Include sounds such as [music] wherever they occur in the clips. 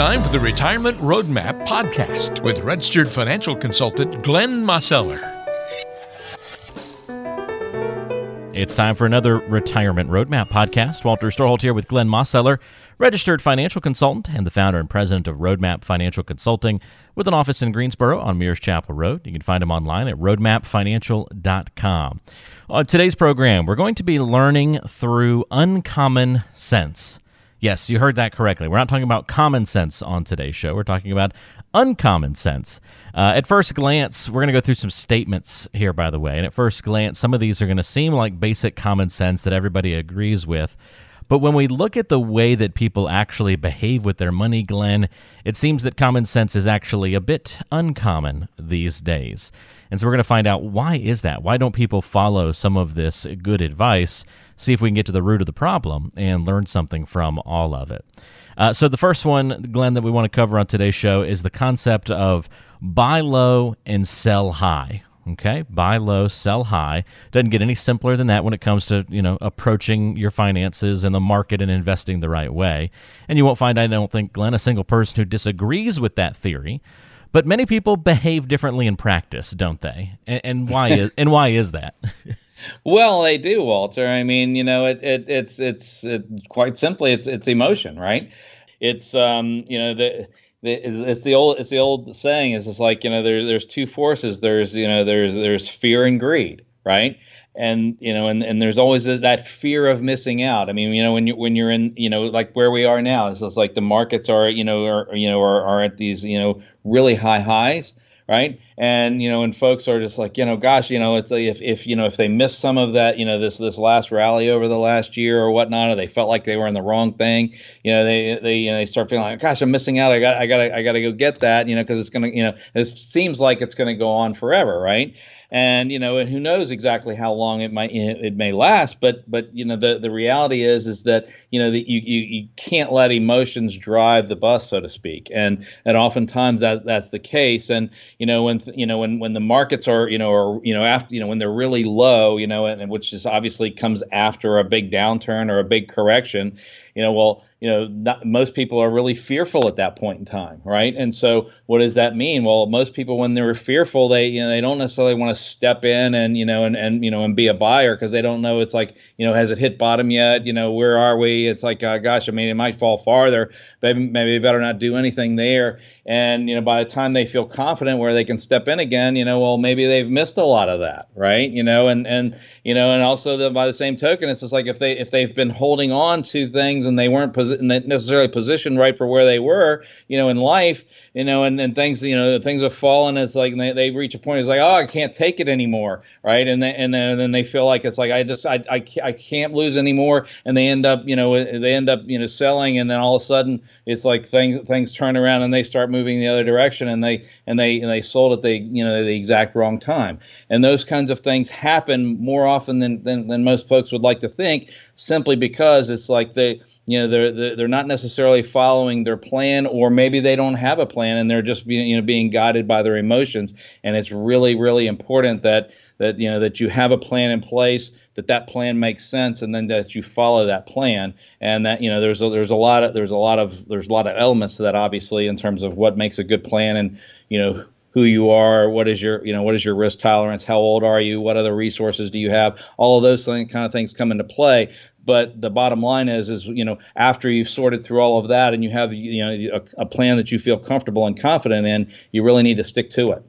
time for the Retirement Roadmap podcast with registered financial consultant Glenn Mosseller. It's time for another Retirement Roadmap podcast. Walter Storholt here with Glenn Mosseller, registered financial consultant and the founder and president of Roadmap Financial Consulting with an office in Greensboro on Mears Chapel Road. You can find him online at roadmapfinancial.com. On today's program, we're going to be learning through uncommon sense. Yes, you heard that correctly. We're not talking about common sense on today's show. We're talking about uncommon sense. Uh, at first glance, we're going to go through some statements here, by the way. And at first glance, some of these are going to seem like basic common sense that everybody agrees with. But when we look at the way that people actually behave with their money, Glenn, it seems that common sense is actually a bit uncommon these days. And so we're going to find out why is that? Why don't people follow some of this good advice? see if we can get to the root of the problem and learn something from all of it. Uh, so, the first one, Glenn, that we want to cover on today's show is the concept of buy low and sell high. Okay, buy low, sell high. Doesn't get any simpler than that when it comes to you know approaching your finances and the market and investing the right way. And you won't find, I don't think, Glenn, a single person who disagrees with that theory. But many people behave differently in practice, don't they? And, and why is and why is that? Well, they do, Walter. I mean, you know, it, it it's it's it, quite simply it's it's emotion, right? It's um, you know, the, the it's the old it's the old saying is it's like you know there there's two forces. There's you know there's there's fear and greed, right? and you know and, and there's always that fear of missing out i mean you know when you when you're in you know like where we are now it's just like the markets are you know are you know are, are at these you know really high highs right? And you know, and folks are just like, you know, gosh, you know, it's like if if you know if they missed some of that, you know, this this last rally over the last year or whatnot, or they felt like they were in the wrong thing, you know, they they you know they start feeling like, gosh, I'm missing out. I got I got I got to go get that, you know, because it's gonna you know it seems like it's gonna go on forever, right? and you know, and who knows exactly how long it might it may last. But but you know, the the reality is is that you know that you you, you can't let emotions drive the bus, so to speak, and and oftentimes that that's the case. And you know when you know when when the markets are you know or you know after you know when they're really low, you know, and, and which is obviously comes after a big downturn or a big correction you know, well, you know, not, most people are really fearful at that point in time, right? And so, what does that mean? Well, most people, when they're fearful, they you know they don't necessarily want to step in and you know and and you know and be a buyer because they don't know it's like you know has it hit bottom yet? You know, where are we? It's like, uh, gosh, I mean, it might fall farther. Maybe maybe better not do anything there. And you know, by the time they feel confident where they can step in again, you know, well, maybe they've missed a lot of that, right? You know, and and you know, and also the, by the same token, it's just like if they if they've been holding on to things and they weren't posi- necessarily positioned right for where they were, you know, in life, you know, and, then things, you know, things have fallen. It's like they, they reach a point. It's like, oh, I can't take it anymore, right? And then and then, and then they feel like it's like I just I, I I can't lose anymore, and they end up, you know, uh, they end up, you know, selling, and then all of a sudden it's like things things turn around and they start moving the other direction, and they and they and they sold at the you know the exact wrong time, and those kinds of things happen more often than than, than most folks would like to think, simply because it's like they you know they're they're not necessarily following their plan or maybe they don't have a plan and they're just being you know being guided by their emotions. And it's really really important that that you know that you have a plan in place that that plan makes sense and then that you follow that plan. And that you know there's a, there's a lot of there's a lot of there's a lot of elements to that obviously in terms of what makes a good plan and you know who you are, what is your, you know, what is your risk tolerance, how old are you, what other resources do you have, all of those thing, kind of things come into play but the bottom line is is you know after you've sorted through all of that and you have you know a, a, plan that you feel comfortable and confident in you really need to stick to it.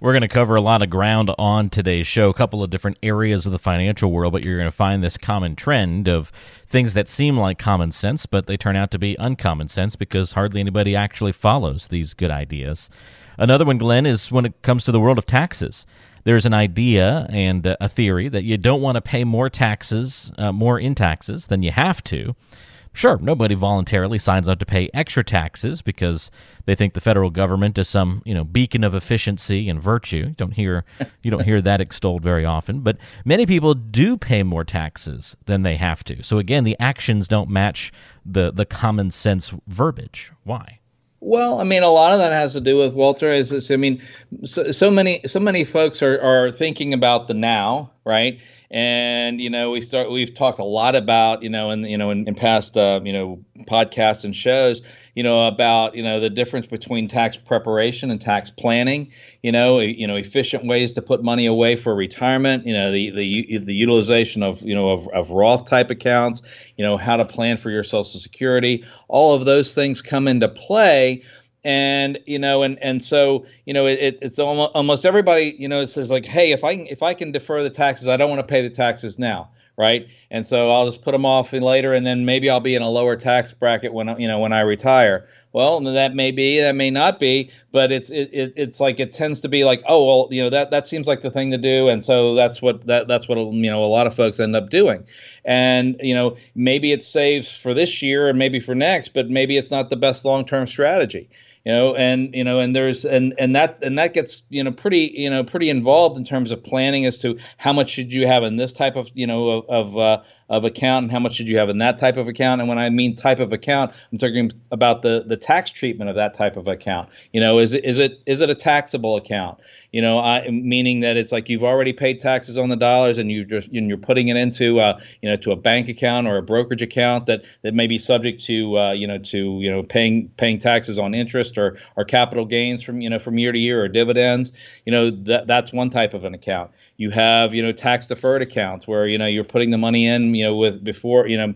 We're going to cover a lot of ground on today's show a couple of different areas of the financial world but you're going to find this common trend of things that seem like common sense but they turn out to be uncommon sense because hardly anybody actually follows these good ideas. Another one glenn is when it comes to the world of taxes there's an idea and a theory that you don't want to pay more taxes, uh, more in taxes than you have to. Sure, nobody voluntarily signs up to pay extra taxes because they think the federal government is some, you know, beacon of efficiency and virtue. You don't hear [laughs] you don't hear that extolled very often, but many people do pay more taxes than they have to. So again, the actions don't match the the common sense verbiage. Why? Well, I mean, a lot of that has to do with Walter. Is this, I mean, so, so many so many folks are are thinking about the now, right? And you know, we start we've talked a lot about you know, in you know, in, in past uh, you know podcasts and shows, you know, about you know the difference between tax preparation and tax planning. You know, you know, efficient ways to put money away for retirement. You know, the the the utilization of you know of, of Roth type accounts. You know, how to plan for your Social Security. All of those things come into play and you know and and so you know it, it's almost, almost everybody you know says like hey if i if i can defer the taxes i don't want to pay the taxes now right? And so i'll just put them off later and then maybe i'll be in a lower tax bracket when you know when i retire. Well that may be that may not be but it's it, it it's like it tends to be like oh well you know that that seems like the thing to do and so that's what that that's what you know a lot of folks end up doing. And you know maybe it saves for this year and maybe for next but maybe it's not the best long-term strategy you know and you know and there's and and that and that gets you know pretty you know pretty involved in terms of planning as to how much should you have in this type of you know of of, uh, of account and how much should you have in that type of account. And when i mean type of account i'm talking about the the tax treatment of that type of account. You know is it is it is it a taxable account you know, I, meaning that it's like you've already paid taxes on the dollars and you just and you're putting it into uh, you know to a bank account or a brokerage account that that may be subject to uh, you know to you know paying paying taxes on interest or or capital gains from you know from year to year or dividends. You know that that's one type of an account. You have you know tax deferred accounts where you know you're putting the money in you know with before you know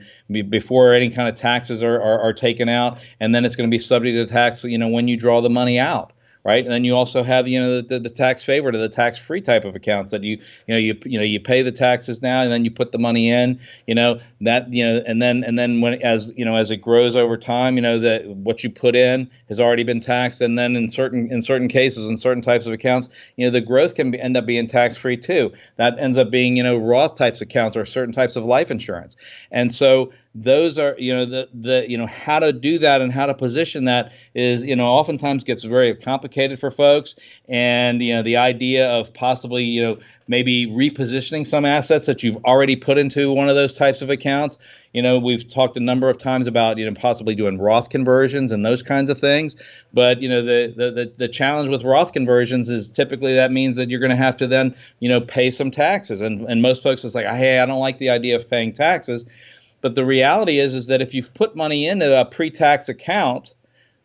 before any kind of taxes are, are, are taken out and then it's going to be subject to tax you know when you draw the money out right? And then you also have you know the, the, the tax favored or the tax free type of accounts that you you know you you know you pay the taxes now and then you put the money in, you know that you know and then and then when as you know as it grows over time, you know that what you put in has already been taxed, and then in certain in certain cases in certain types of accounts, you know the growth can be, end up being tax free too. That ends up being you know Roth types accounts or certain types of life insurance, and so those are you know the the you know how to do that and how to position that is you know oftentimes gets very complicated for folks and you know the idea of possibly you know maybe repositioning some assets that you've already put into one of those types of accounts. You know we've talked a number of times about you know possibly doing roth conversions and those kinds of things. But you know the the the, the challenge with roth conversions is typically that means that you're going to have to then you know pay some taxes. And and most folks it's like hey i don't like the idea of paying taxes. But the reality is, is that if you've put money into a pre-tax account,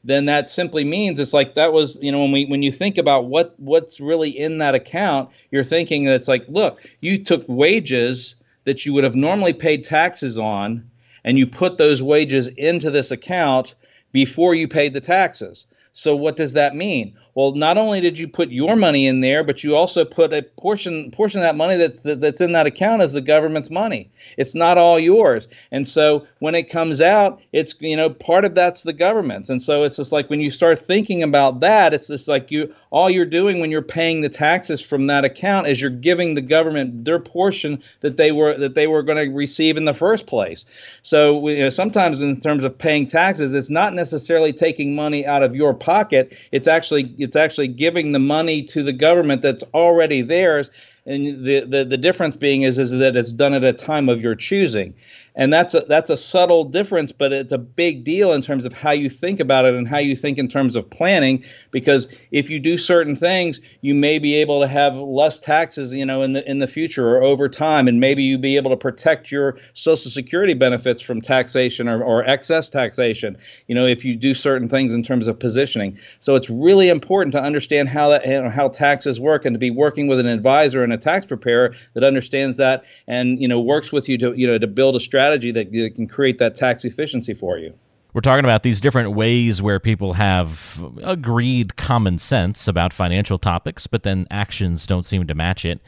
then that simply means it's like that was, you know, when we when you think about what what's really in that account, you're thinking that it's like, look, you took wages that you would have normally paid taxes on, and you put those wages into this account before you paid the taxes. So what does that mean? Well, not only did you put your money in there, but you also put a portion portion of that money that's that's in that account as the government's money. It's not all yours. And so when it comes out, it's you know part of that's the government's. And so it's just like when you start thinking about that, it's just like you all you're doing when you're paying the taxes from that account is you're giving the government their portion that they were that they were going to receive in the first place. So you know, sometimes in terms of paying taxes, it's not necessarily taking money out of your pocket. It's actually it's actually giving the money to the government that's already theirs and the, the, the difference being is is that it's done at a time of your choosing and that's a that's a subtle difference but it's a big deal in terms of how you think about it and how you think in terms of planning because if you do certain things you may be able to have less taxes you know in the in the future or over time and maybe you be able to protect your social security benefits from taxation or, or excess taxation you know if you do certain things in terms of positioning. So it's really important to understand how that you know, how taxes work and to be working with an advisor and a tax preparer that understands that and you know works with you to you know to build a strategy strategy that can create that tax efficiency for you. We're talking about these different ways where people have agreed common sense about financial topics, but then actions don't seem to match it.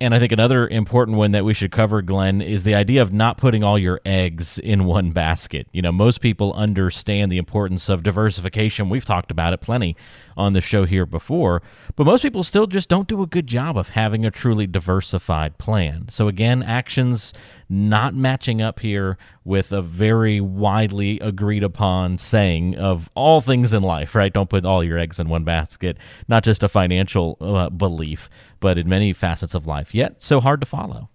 And I think another important one that we should cover, Glenn, is the idea of not putting all your eggs in one basket. You know, most people understand the importance of diversification. We've talked about it plenty on the show here before, but most people still just don't do a good job of having a truly diversified plan. So, again, actions not matching up here with a very widely agreed upon saying of all things in life, right? Don't put all your eggs in one basket, not just a financial uh, belief, but in many facets of life, yet so hard to follow.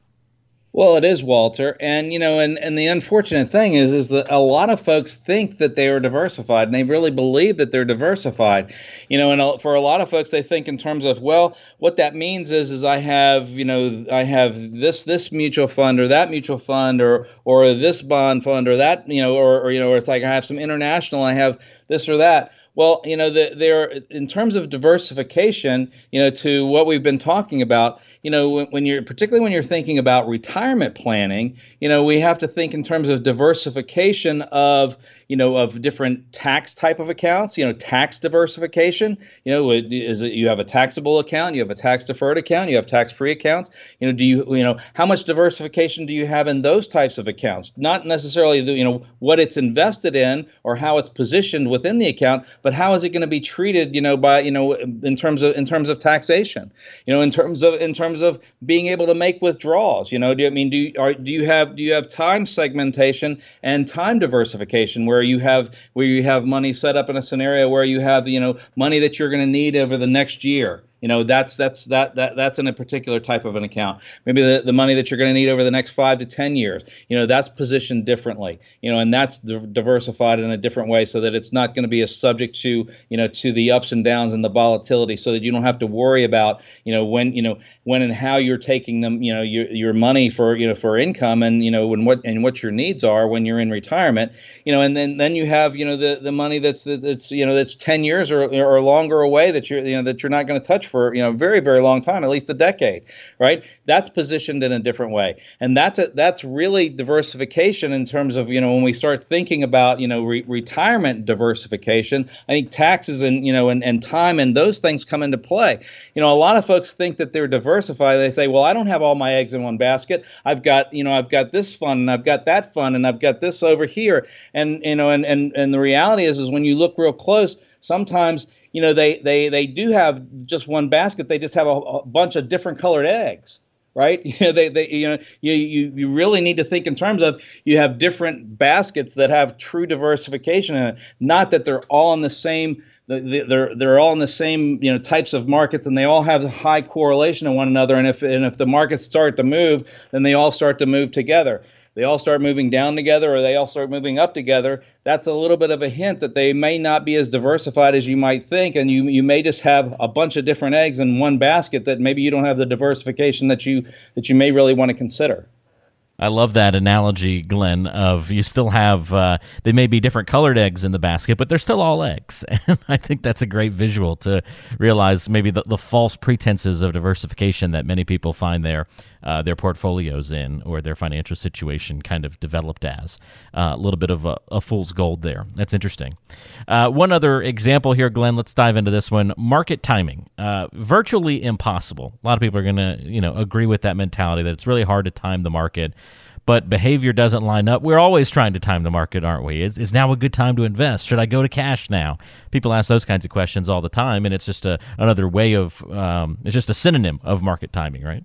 Well, it is, Walter, and you know, and and the unfortunate thing is, is that a lot of folks think that they are diversified, and they really believe that they're diversified. You know, and for a lot of folks, they think in terms of, well, what that means is, is I have, you know, I have this this mutual fund or that mutual fund or or this bond fund or that, you know, or or you know, or it's like I have some international, I have this or that. Well, you know, the, there in terms of diversification, you know, to what we've been talking about, you know, when, when, you're particularly when you're thinking about retirement planning, you know, we have to think in terms of diversification of, you know, of different tax type of accounts. You know, tax diversification. You know, is it you have a taxable account, you have a tax deferred account, you have tax free accounts. You know, do you you know how much diversification do you have in those types of accounts? Not necessarily the, you know what it's invested in or how it's positioned within the account, how is it going to be treated? You know, by you know in terms of in terms of taxation. You know, in terms of in terms of being able to make withdrawals? You know, do you I mean do you, are, do you have do you have time segmentation and time diversification where you have where you have money set up in a scenario where you have you know money that you're going to need over the next year? You know, that's that's that that that's in a particular type of an account. Maybe the, the money that you're going to need over the next five to ten years. You know, that's positioned differently. You know, and that's diversified in a different way so that it's not going to be a subject to you know to the ups and downs and the volatility, so that you don't have to worry about you know when you know when and how you're taking them you know your your money for you know for income and you know when what and what your needs are when you're in retirement. You know, and then then you have you know the the money that's that's you know that's ten years or or longer away that you're you know that you're not going to touch for you know a very very long time, at least a decade, right? That's positioned in a different way, and that's a, that's really diversification in terms of you know when we start thinking about you know re- retirement diversification. I think taxes and you know and, and time and those things come into play. You know, a lot of folks think that they're diversified. They say, well, I don't have all my eggs in one basket. I've got you know I've got this fund and I've got that fund and I've got this over here, and you know and and and the reality is is when you look real close sometimes you know they they they do have just one basket they just have a, a bunch of different colored eggs right? [laughs] You know they, they you know you, you you really need to think in terms of you have different baskets that have true diversification in it. Not that they're all in the same they're they're all in the same you know types of markets and they all have high correlation to one another. And if and if the markets start to move then they all start to move together they all start moving down together or they all start moving up together, that's a little bit of a hint that they may not be as diversified as you might think. And you, you may just have a bunch of different eggs in one basket that maybe you don't have the diversification that you that you may really want to consider. I love that analogy, Glenn. Of you still have uh, they may be different colored eggs in the basket, but they're still all eggs, [laughs] and I think that's a great visual to realize maybe the, the false pretenses of diversification that many people find their uh, their portfolios in or their financial situation kind of developed as uh, a little bit of a, a, fool's gold there. That's interesting. Uh, one other example here, Glenn. Let's dive into this one. Market timing, uh, virtually impossible. A lot of people are going to you know agree with that mentality that it's really hard to time the market but behavior doesn't line up. We're always trying to time the market, aren't we? Is, is now a good time to invest? Should I go to cash now? People ask those kinds of questions all the time, and it's just a, another way of, um, it's just a synonym of market timing, right?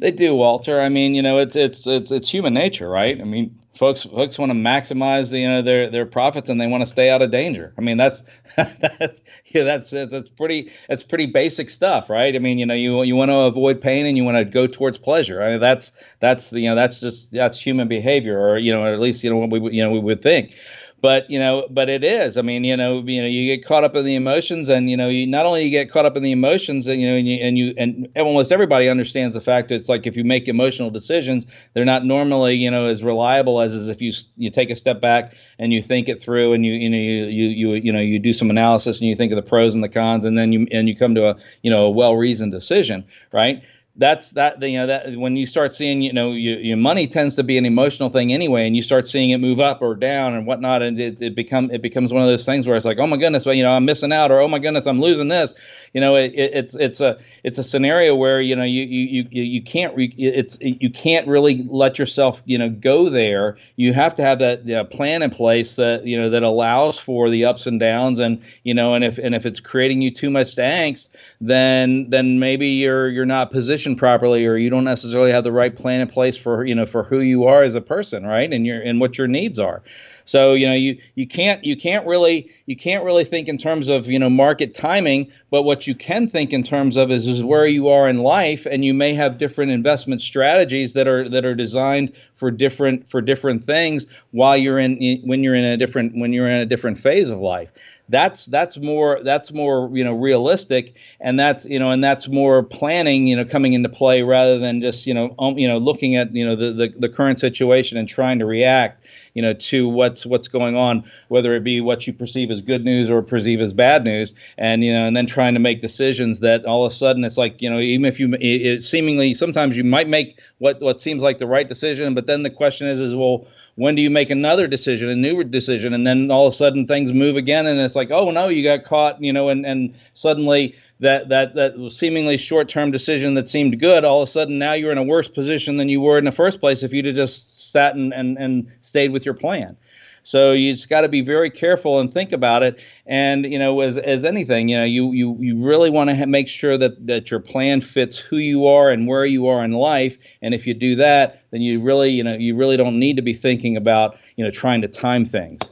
They do, Walter. I mean, you know, it's it's it's it's human nature, right? I mean, folks folks want to maximize the, you know their their profits and they want to stay out of danger. I mean that's [laughs] that's yeah that's that's pretty that's pretty basic stuff, right? I mean you know you you want to avoid pain and you want to go towards pleasure. I mean that's that's you know that's just that's human behavior, or you know or at least you know what we you know we would think but you know but it is. I mean you know you know you get caught up in the emotions and you know you not only you get caught up in the emotions and you know and you and, you, and almost everybody understands the fact that it's like if you make emotional decisions they're not normally you know as reliable as, as if you you take a step back and you think it through and you you know you you you, you know you do some analysis and you think of the pros and the cons and then you and you come to a you know a well reasoned decision right that's that you know that when you start seeing you know your, your money tends to be an emotional thing anyway and you start seeing it move up or down and whatnot and it, it become it becomes one of those things where it's like oh my goodness well you know i'm missing out or oh my goodness i'm losing this. You know it, it, it's it's a it's a scenario where you know you you you, you can't re, it's you can't really let yourself you know go there. You have to have that you know, plan in place that you know that allows for the ups and downs and you know and if and if it's creating you too much angst then then maybe you're you're not positioned communication properly, or you don't necessarily have the right plan in place for you know for who you are as a person, right? And your and what your needs are. So you know you you can't you can't really you can't really think in terms of you know market timing, but what you can think in terms of is is where you are in life, and you may have different investment strategies that are that are designed for different for different things while you're in when you're in a different when you're in a different phase of life that's that's more that's more you know realistic. And that's you know and that's more planning you know coming into play rather than just you know um, you know looking at you know the, the the current situation and trying to react you know to what's what's going on whether it be what you perceive as good news or perceive as bad news and you know and then trying to make decisions that all of a sudden it's like you know even if you it, seemingly sometimes you might make what what seems like the right decision but then the question is is well when do you make another decision, a new decision, and then all of a sudden things move again, and it's like, oh no, you got caught, you know, and and suddenly that that that seemingly short-term decision that seemed good, all of a sudden now you're in a worse position than you were in the first place if you'd have just sat and and, and stayed with your plan. So you just got to be very careful and think about it. And you know, as as anything, you know, you you you really want to ha- make sure that that your plan fits who you are and where you are in life. And if you do that, then you really you know you really don't need to be thinking about you know trying to time things.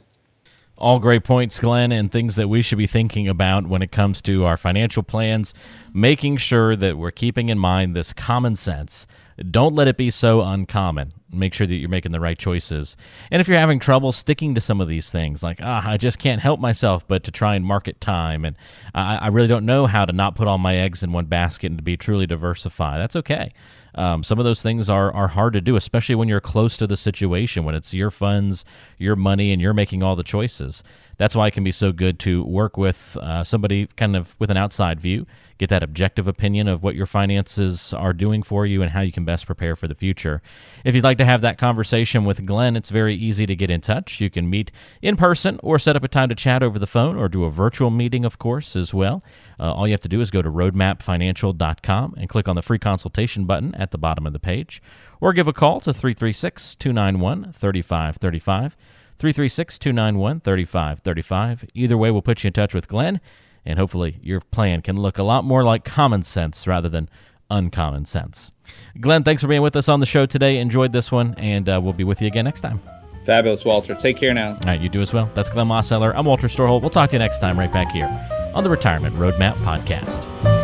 All great points, Glenn, and things that we should be thinking about when it comes to our financial plans, making sure that we're keeping in mind this common sense. Don't let it be so uncommon make sure that you're making the right choices. And if you're having trouble sticking to some of these things, like, ah, I just can't help myself but to try and market time, and I, I really don't know how to not put all my eggs in one basket and to be truly diversified, that's okay. Um, some of those things are, are hard to do, especially when you're close to the situation, when it's your funds, your money, and you're making all the choices. That's why it can be so good to work with uh, somebody kind of with an outside view, get that objective opinion of what your finances are doing for you and how you can best prepare for the future. If you'd like to have that conversation with Glenn, it's very easy to get in touch. You can meet in person or set up a time to chat over the phone or do a virtual meeting, of course, as well. Uh, all you have to do is go to roadmapfinancial.com and click on the free consultation button at the bottom of the page or give a call to 336 291 3535. 336 291 3535. Either way, we'll put you in touch with Glenn, and hopefully your plan can look a lot more like common sense rather than uncommon sense. Glenn, thanks for being with us on the show today. Enjoyed this one, and uh, we'll be with you again next time. Fabulous, Walter. Take care now. All right, you do as well. That's Glenn Mosseller. I'm Walter Storholt. We'll talk to you next time right back here on the Retirement Roadmap Podcast.